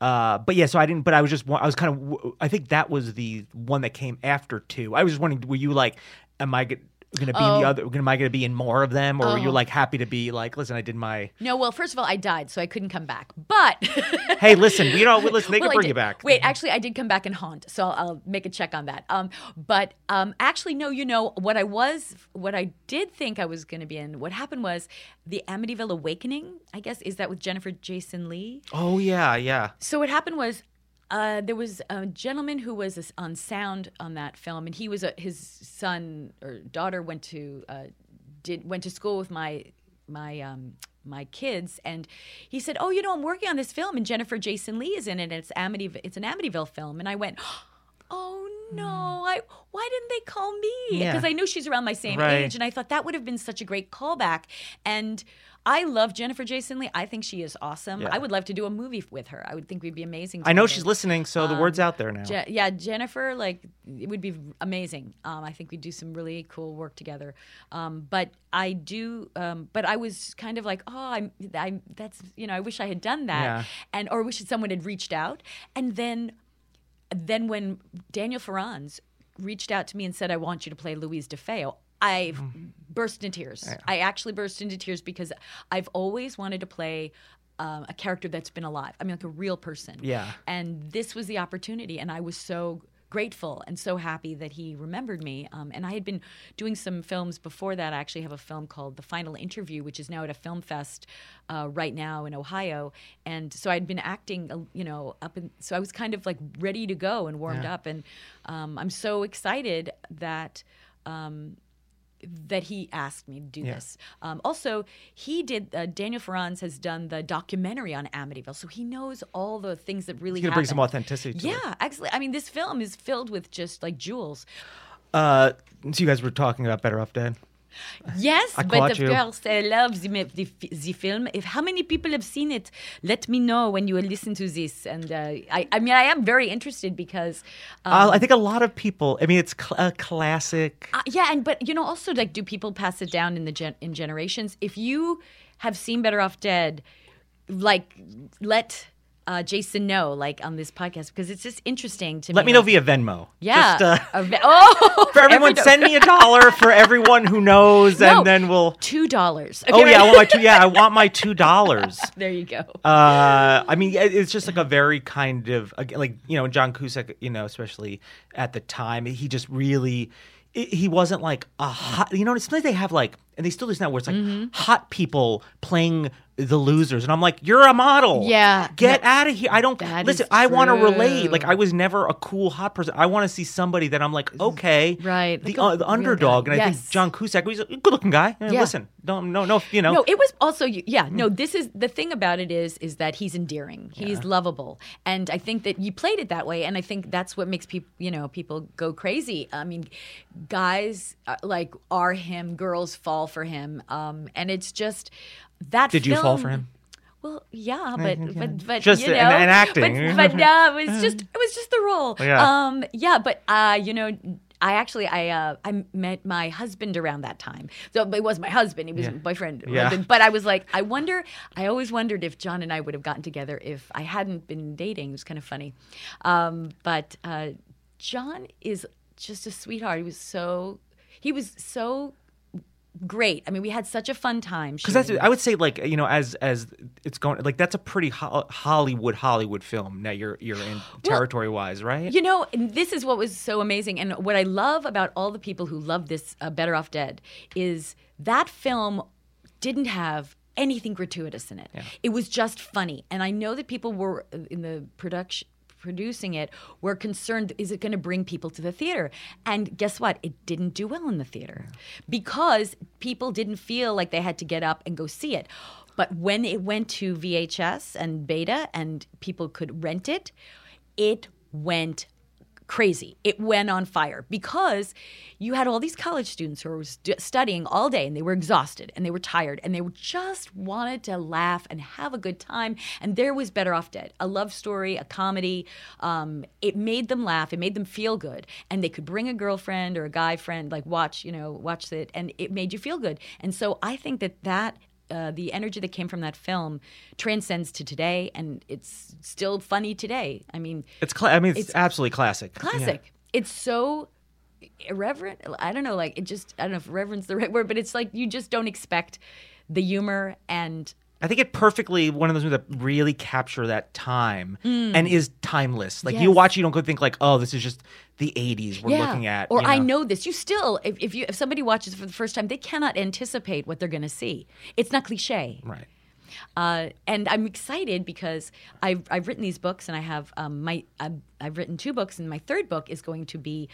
uh, but yeah, so I didn't. But I was just. I was kind of. I think that was the one that came after two. I was just wondering, were you like, am I going to be in Oh. the other? Am I going to be in more of them, or were you Oh. like happy to be like, listen, I did my. No, well, first of all, I died, so I couldn't come back. But Hey, listen, you know, listen, they Well, can bring you back. Wait, actually, I did come back and haunt, so I'll, I'll make a check on that. Um, but um, actually, no, you know what I was, what I did think I was going to be in. What happened was the Amityville Awakening. I guess is that with Jennifer Jason Lee. Oh yeah, yeah. So what happened was. Uh, there was a gentleman who was on sound on that film, and he was a, his son or daughter went to uh, did went to school with my my um, my kids, and he said, "Oh, you know, I'm working on this film, and Jennifer Jason Lee is in it, and it's Amityville, it's an Amityville film." And I went, "Oh no, I why didn't they call me? Yeah. Because I knew she's around my same Right. age, and I thought that would have been such a great callback." And I love Jennifer Jason Lee. I think she is awesome. Yeah. I would love to do a movie with her. I would think we'd be amazing. I know she's listening, so the Um, word's out there now. Je- yeah, Jennifer, like it would be amazing. Um, I think we'd do some really cool work together. Um, but I do, um, but I was kind of like, oh, I'm, I'm, that's, you know, I wish I had done that, Yeah. and or wish someone had reached out. And then, then when Daniel Farrands reached out to me and said, I want you to play Louise DeFeo. I burst into tears. I actually burst into tears because I've always wanted to play um, a character that's been alive. I mean, like a real person. Yeah. And this was the opportunity, and I was so grateful and so happy that he remembered me. Um, and I had been doing some films before that. I actually have a film called The Final Interview, which is now at a film fest uh, right now in Ohio. And so I'd been acting, uh, you know, up in. So I was kind of like ready to go and warmed up. And um, I'm so excited that. Um, that he asked me to do this. Um, also, he did. Uh, Daniel Farrands has done the documentary on Amityville, so he knows all the things that really He's gonna bring some authenticity to it. Yeah, actually, I mean, this film is filled with just like jewels. Uh, so you guys were talking about Better Off Dead. Yes, I but of you. course, I love the, the, the film. If how many people have seen it, let me know when you listen to this. And uh, I, I mean, I am very interested because, um, uh, I think a lot of people. I mean, it's cl- a classic. Uh, yeah, and but you know, also like, do people pass it down in the gen- in generations? If you have seen Better Off Dead, like let uh, Jason know, like on this podcast, because it's just interesting to me. Let me me. know like- via Venmo. Yeah. Just, uh, oh, for everyone, every- send me a dollar for everyone who knows, No, and then we'll. two dollars. Oh yeah, I want my two. Yeah, I want my two dollars. there you go. Uh, I mean, it's just like a very kind of again, like you know, John Cusack, you know, especially at the time, he just really. He wasn't like a hot, you know. Sometimes they have like, and they still do this now, where it's like Mm-hmm. hot people playing the losers, and I'm like, you're a model, Yeah. get out of here. I don't listen. I want to relate. Like I was never a cool hot person. I want to see somebody that I'm like, okay, Right, the, like a uh, the underdog, and I think John Cusack, he's a good looking guy. Yeah. Listen, don't no no, you know, No, it was also yeah. No, this is the thing about it is is that he's endearing. He's lovable, and I think that you played it that way, and I think that's what makes people you know people go crazy. I mean, guys uh, like are him, girls fall for him, um, and it's just that. Did you fall for him? Well, yeah, but but but Just you know, in- in acting. But, but no, it was just it was just the role. Yeah. Um, yeah, but uh, you know. I actually I uh, I met my husband around that time. So it was my husband. He was Yeah. my boyfriend. Yeah. husband. But I was like, I wonder. I always wondered if John and I would have gotten together if I hadn't been dating. It was kind of funny. Um, but uh, John is just a sweetheart. He was so he was so great. I mean, we had such a fun time. because that's. I would say like you know as as it's going like that's a pretty ho- Hollywood Hollywood film that you're you're in territory wise right You know, and this is what was so amazing, and what I love about all the people who love this uh, Better Off Dead is that film didn't have anything gratuitous in it. It was just funny, and I know that people were uh, in the production. Producing it, were concerned is it going to bring people to the theater? And guess what? It didn't do well in the theater because people didn't feel like they had to get up and go see it. But when it went to VHS and beta and people could rent it, it went crazy. It went on fire because you had all these college students who were st- studying all day and they were exhausted and they were tired and they just wanted to laugh and have a good time. And there was Better Off Dead, a love story, a comedy. Um, it made them laugh. It made them feel good, and they could bring a girlfriend or a guy friend, like watch, you know, watch it, and it made you feel good. And so I think that that uh, the energy that came from that film transcends to today, and it's still funny today. I mean, it's cla- I mean it's, It's absolutely classic Yeah. classic. It's so irreverent. I don't know, like it just I don't know if reverence the right word, but it's like you just don't expect the humor and I think it perfectly one of those movies that really capture that time and is timeless like you Yes. watch you don't go think like oh this is just the 80s we're yeah. looking at or you I know this. You still, if, if you if somebody watches for the first time, they cannot anticipate what they're going to see. It's not cliche. right Uh, and I'm excited because I've, I've written these books, and I have um, my I've written two books, and my third book is going to be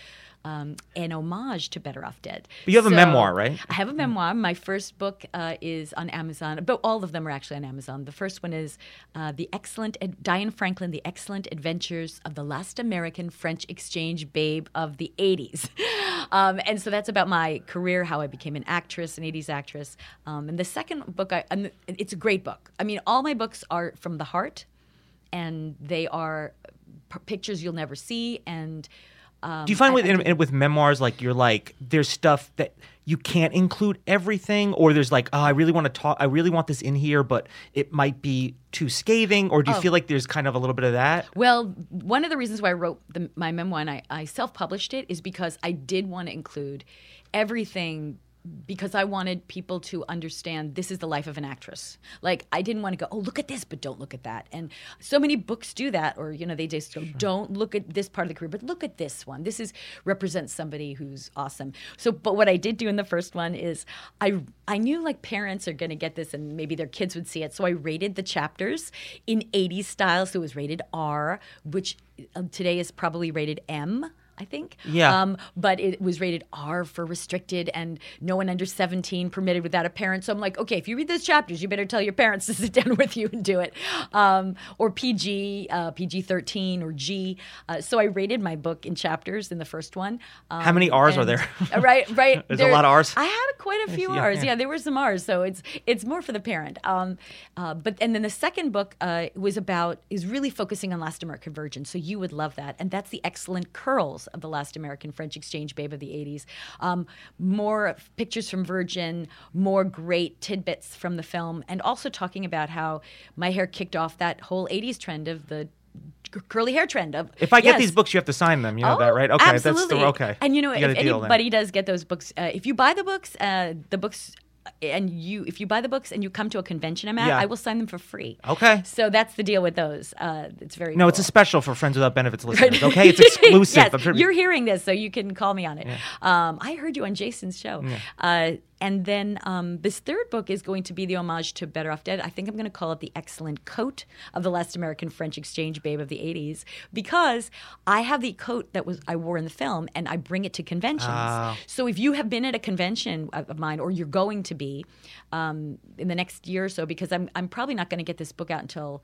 um, an homage to Better Off Dead. But you have a memoir, right? I have a memoir. My first book uh, is on Amazon, but all of them are actually on Amazon. The first one is uh, the excellent Diane Franklin, the excellent adventures of the last American French exchange babe of the '80s, um, and so that's about my career, how I became an actress, an '80s actress. Um, and the second book, I, and it's a great book. I mean, all my books are from the heart, and they are p- pictures you'll never see, and um, Do you find I- with I in, with memoirs like you're like there's stuff that you can't include everything, or there's like, oh, I really want to talk, I really want this in here, but it might be too scathing, or do Oh. you feel like there's kind of a little bit of that? Well, one of the reasons why I wrote the, my memoir and I, I self published it is because I did want to include everything because I wanted people to understand this is the life of an actress. Like, I didn't want to go, oh, look at this, but don't look at that. And so many books do that, or, you know, they just go, don't look at this part of the career, but look at this one. This is represents somebody who's awesome. So, but what I did do in the first one is I, I knew like parents are going to get this and maybe their kids would see it. So I rated the chapters in 80s style. So it was rated R, which uh, today is probably rated M. I think. Yeah. Um, but it was rated R for restricted and no one under 17 permitted without a parent. So I'm like, okay, if you read those chapters, you better tell your parents to sit down with you and do it. Um, or PG, uh, PG 13 or G. Uh, so I rated my book in chapters in the first one. Um, How many Rs are there? Uh, right, right. There's a lot of Rs? I had quite a few Yeah, R's. yeah. Yeah, there were some R's. So it's it's more for the parent. Um, uh, but and then the second book uh, was about is really focusing on Last American Virgin. So you would love that, and that's the excellent curls of the Last American French exchange babe of the '80s. Um, more pictures from Virgin, more great tidbits from the film, and also talking about how my hair kicked off that whole '80s trend of the curly hair trend of If I get these books, you have to sign them. You know Oh, that, right? Okay, absolutely. that's the okay. And you know, got if a deal then. anybody does get those books, uh, if you buy the books, uh, the books. And you, if you buy the books and you come to a convention I'm at, Yeah. I will sign them for free. Okay. So that's the deal with those. Uh, it's very No, it's a special for Friends Without Benefits listeners. Okay, it's exclusive. yes, sure- you're hearing this, so you can call me on it. Um, I heard you on Jason's show. Uh, and then um, this third book is going to be the homage to Better Off Dead. I think I'm going to call it The Excellent Coat of the Last American French Exchange Babe of the 80s because I have the coat that was I wore in the film and I bring it to conventions. Ah. So if you have been at a convention of of mine or you're going to be um, in the next year or so, because I'm, I'm probably not going to get this book out until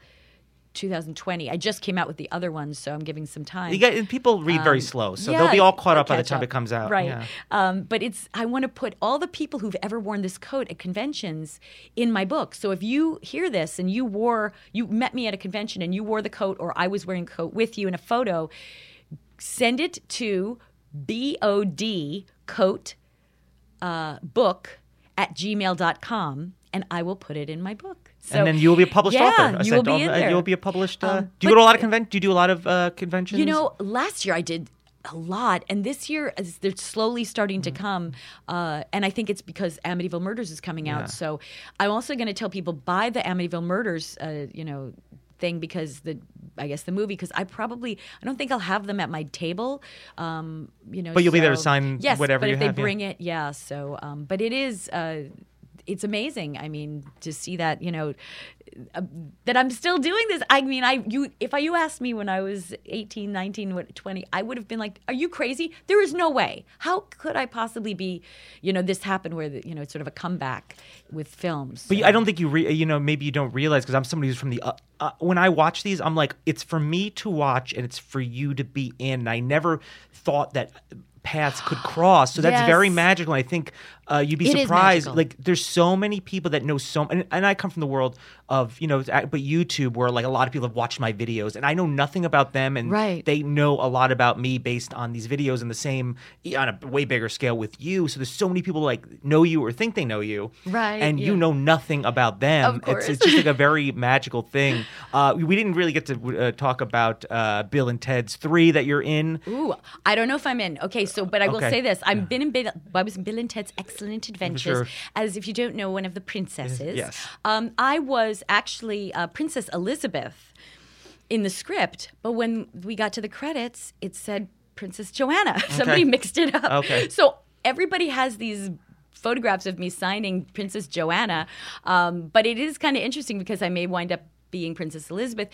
2020. I just came out with the other ones, so I'm giving some time. You get, and people read very slow, so they'll Um, be all caught up by the time up. it comes out. Right. Yeah. Um, but it's I want to put all the people who've ever worn this coat at conventions in my book. So if you hear this and you wore you met me at a convention and you wore the coat or I was wearing a coat with you in a photo, send it to BOD coat uh, book at gmail.com and I will put it in my book. So, and then you will be a published yeah, author. You will be in Uh, there. You'll be a published. Uh, Um, do you go to a lot of conventions? Do you do a lot of uh, conventions? You know, last year I did a lot, and this year as they're slowly starting to come. Uh, and I think it's because Amityville Murders is coming out. Yeah. So I'm also going to tell people buy the Amityville Murders, uh, you know, thing because the I guess the movie because I probably I don't think I'll have them at my table. Um, you know, But you'll be there to sign yes, whatever But you if they have, yeah. bring it, yeah. So, um, but it is. Uh, it's amazing. I mean, to see that, you know, uh, that I'm still doing this. I mean, I you if I you asked me when I was 18, 19, 20, I would have been like, "Are you crazy? There is no way. How could I possibly be, you know, this happened where the, you know, it's sort of a comeback with films." But I don't think you, re- you know, maybe you don't realize because I'm somebody who's from the. Uh, uh, when I watch these, I'm like, it's for me to watch and it's for you to be in. I never thought that paths could cross. So that's Yes. very magical. I think uh, you'd be It is surprised. Like, there's so many people that know so. And, and I come from the world of you know, but YouTube where like a lot of people have watched my videos and I know nothing about them and Right. they know a lot about me based on these videos and the same on a way bigger scale with you. So there's so many people like know you or think they know you, Right, And you know nothing about them. It's, it's just like a very magical thing. Uh, we didn't really get to uh, talk about uh, Bill and Ted's Three that you're in. Ooh, I don't know if I'm in. Okay, so but I will Okay. say this: I've been in. Bill, I was in Bill and Ted's Excellent Adventures Sure. as, if you don't know, one of the princesses. Yes. Um, I was actually uh, Princess Elizabeth in the script, but when we got to the credits, it said Princess Joanna. Somebody mixed it up. Okay. So everybody has these photographs of me signing Princess Joanna, um, but it is kind of interesting because I may wind up being Princess Elizabeth.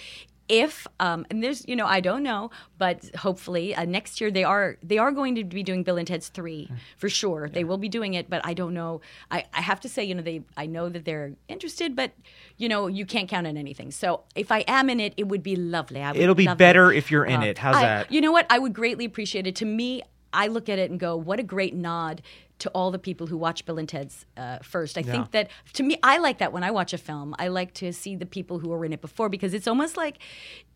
If um, and there's you know I don't know, but hopefully uh, next year they are they are going to be doing Bill and Ted's three for sure. They will be doing it, but I don't know. I, I have to say you know they I know that they're interested, but you know you can't count on anything. So if I am in it, it would be lovely. I would It'll be better if you're in Uh, it. How's I- that? You know what? I would greatly appreciate it. To me, I look at it and go, what a great nod to all the people who watch Bill and Ted's uh, first. I think that to me, I like that when I watch a film. I like to see the people who were in it before because it's almost like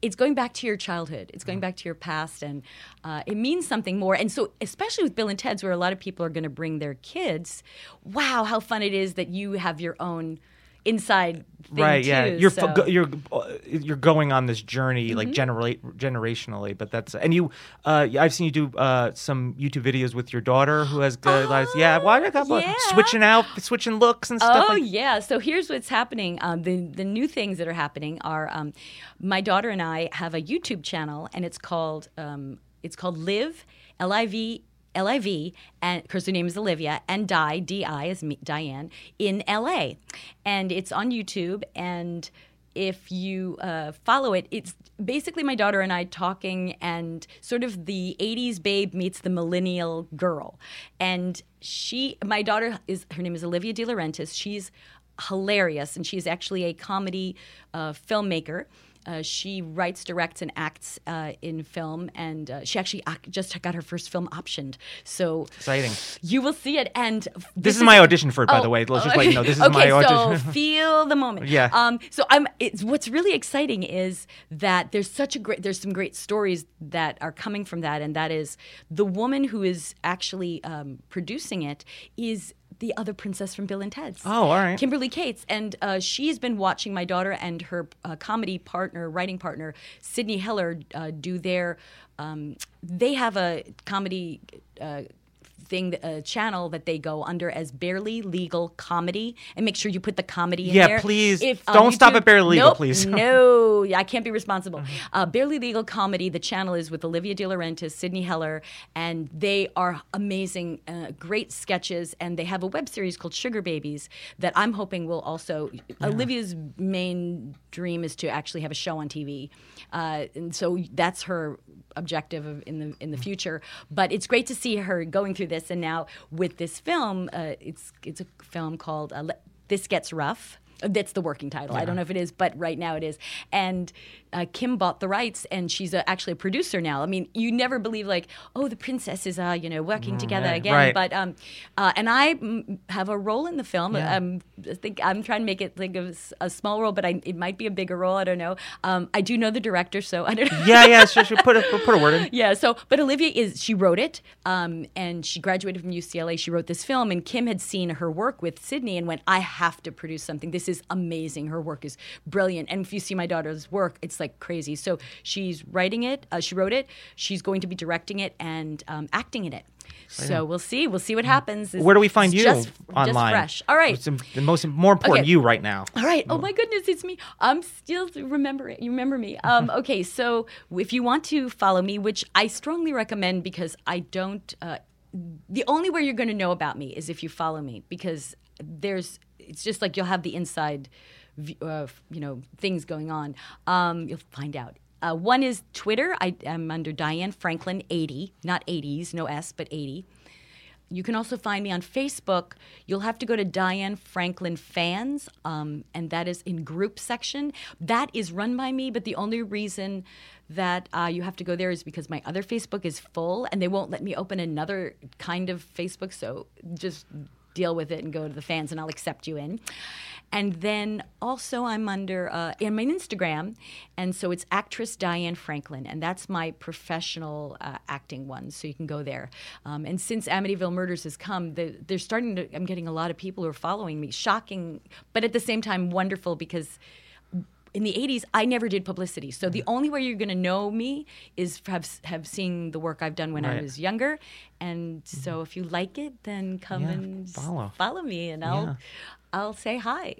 it's going back to your childhood. It's going back to your past, and uh, it means something more. And so, especially with Bill and Ted's, where a lot of people are going to bring their kids, wow, how fun it is that you have your own inside right yeah too, you're so- you're uh, you're going on this journey like Mm-hmm. generate generationally but that's and you uh i've seen you do uh some youtube videos with your daughter who has good like, yeah why a couple Oh, yeah. switching out switching looks and stuff Oh like yeah. So here's what's happening. Um, the the new things that are happening are um, my daughter and I have a YouTube channel, and it's called um, it's called Live L I V. L I V, and because her name is Olivia, and Die D I is me, Diane in L A, and it's on YouTube. And if you uh, follow it, it's basically my daughter and I talking, and sort of the '80s babe meets the millennial girl, and she, my daughter is her name is Olivia De Laurentiis. She's hilarious, and she's actually a comedy uh, filmmaker. Uh, she writes, directs, and acts uh, in film, and uh, she actually ac- just got her first film optioned. So exciting you will see it. And this is my audition for it by the way let's just let you know this is Oh, okay, my so audition feel the moment. Yeah. Um. So I'm. It's what's really exciting is that there's such a great. There's some great stories that are coming from that, and that is the woman who is actually um, producing it is the other princess from Bill and Ted's. Oh, all right. Kimberley Kates, and uh, she's been watching my daughter and her uh, comedy partner, writing partner, Sydney Heller, uh, do their. Um, they have a comedy. Uh, thing a channel that they go under as barely legal comedy and make sure you put the comedy in Yeah, there please. on Don't stop at Barely Legal, Nope, please. no i can't be responsible Mm-hmm. uh, barely legal comedy the channel is with olivia de laurentiis sydney heller and they are amazing uh, great sketches and they have a web series called sugar babies that i'm hoping will also olivia's main dream is to actually have a show on tv uh, and so that's her objective of, in the in the future. But it's great to see her going through this, and now with this film, uh, it's it's a film called uh, "This Gets Rough." That's the working title. I don't know if it is, but right now it is. And uh, Kim bought the rights, and she's a, actually a producer now. I mean, you never believe like, oh, the princesses are you know working together right, again. right. But um, uh, and I mm, have a role in the film. Um, I think I'm trying to make it like a, a small role, but I, it might be a bigger role. I don't know. Um, I do know the director, so I don't know. yeah yeah sure, sure. put a put a word in Yeah. So, but Olivia is she wrote it, um, and she graduated from UCLA. She wrote this film, and Kim had seen her work with Sydney and went, "I have to produce something. This is amazing. Her work is brilliant." And if you see my daughter's work, it's like crazy. So she's writing it. Uh, she wrote it. She's going to be directing it and um, acting in it. So we'll see. We'll see what happens. It's- where do we find you just, online Just fresh. All right. The most more important Okay. you right now All right. Oh my goodness, it's me. I'm still remembering. You remember me? Um, okay. So if you want to follow me, which I strongly recommend because I don't. Uh, the only way you're going to know about me is if you follow me because there's. It's just like you'll have the inside, uh, you know, things going on. Um, you'll find out. Uh, one is Twitter. I am under Diane Franklin 80, not 80s, no S, but 80. You can also find me on Facebook. You'll have to go to Diane Franklin Fans, um, and that is in group section. That is run by me, but the only reason that uh, you have to go there is because my other Facebook is full, and they won't let me open another kind of Facebook. So just deal with it and go to the fans, and I'll accept you in. And then also, I'm under uh, in my Instagram, and so it's actress Diane Franklin, and that's my professional uh, acting one. So you can go there. Um, and since Amityville Murders has come, the, they're starting to. I'm getting a lot of people who are following me. Shocking, but at the same time wonderful because in the 80s i never did publicity so the only way you're going to know me is have have seen the work i've done when i was younger and so if you like it then come Yeah, and follow. follow me and i'll Yeah. i'll say hi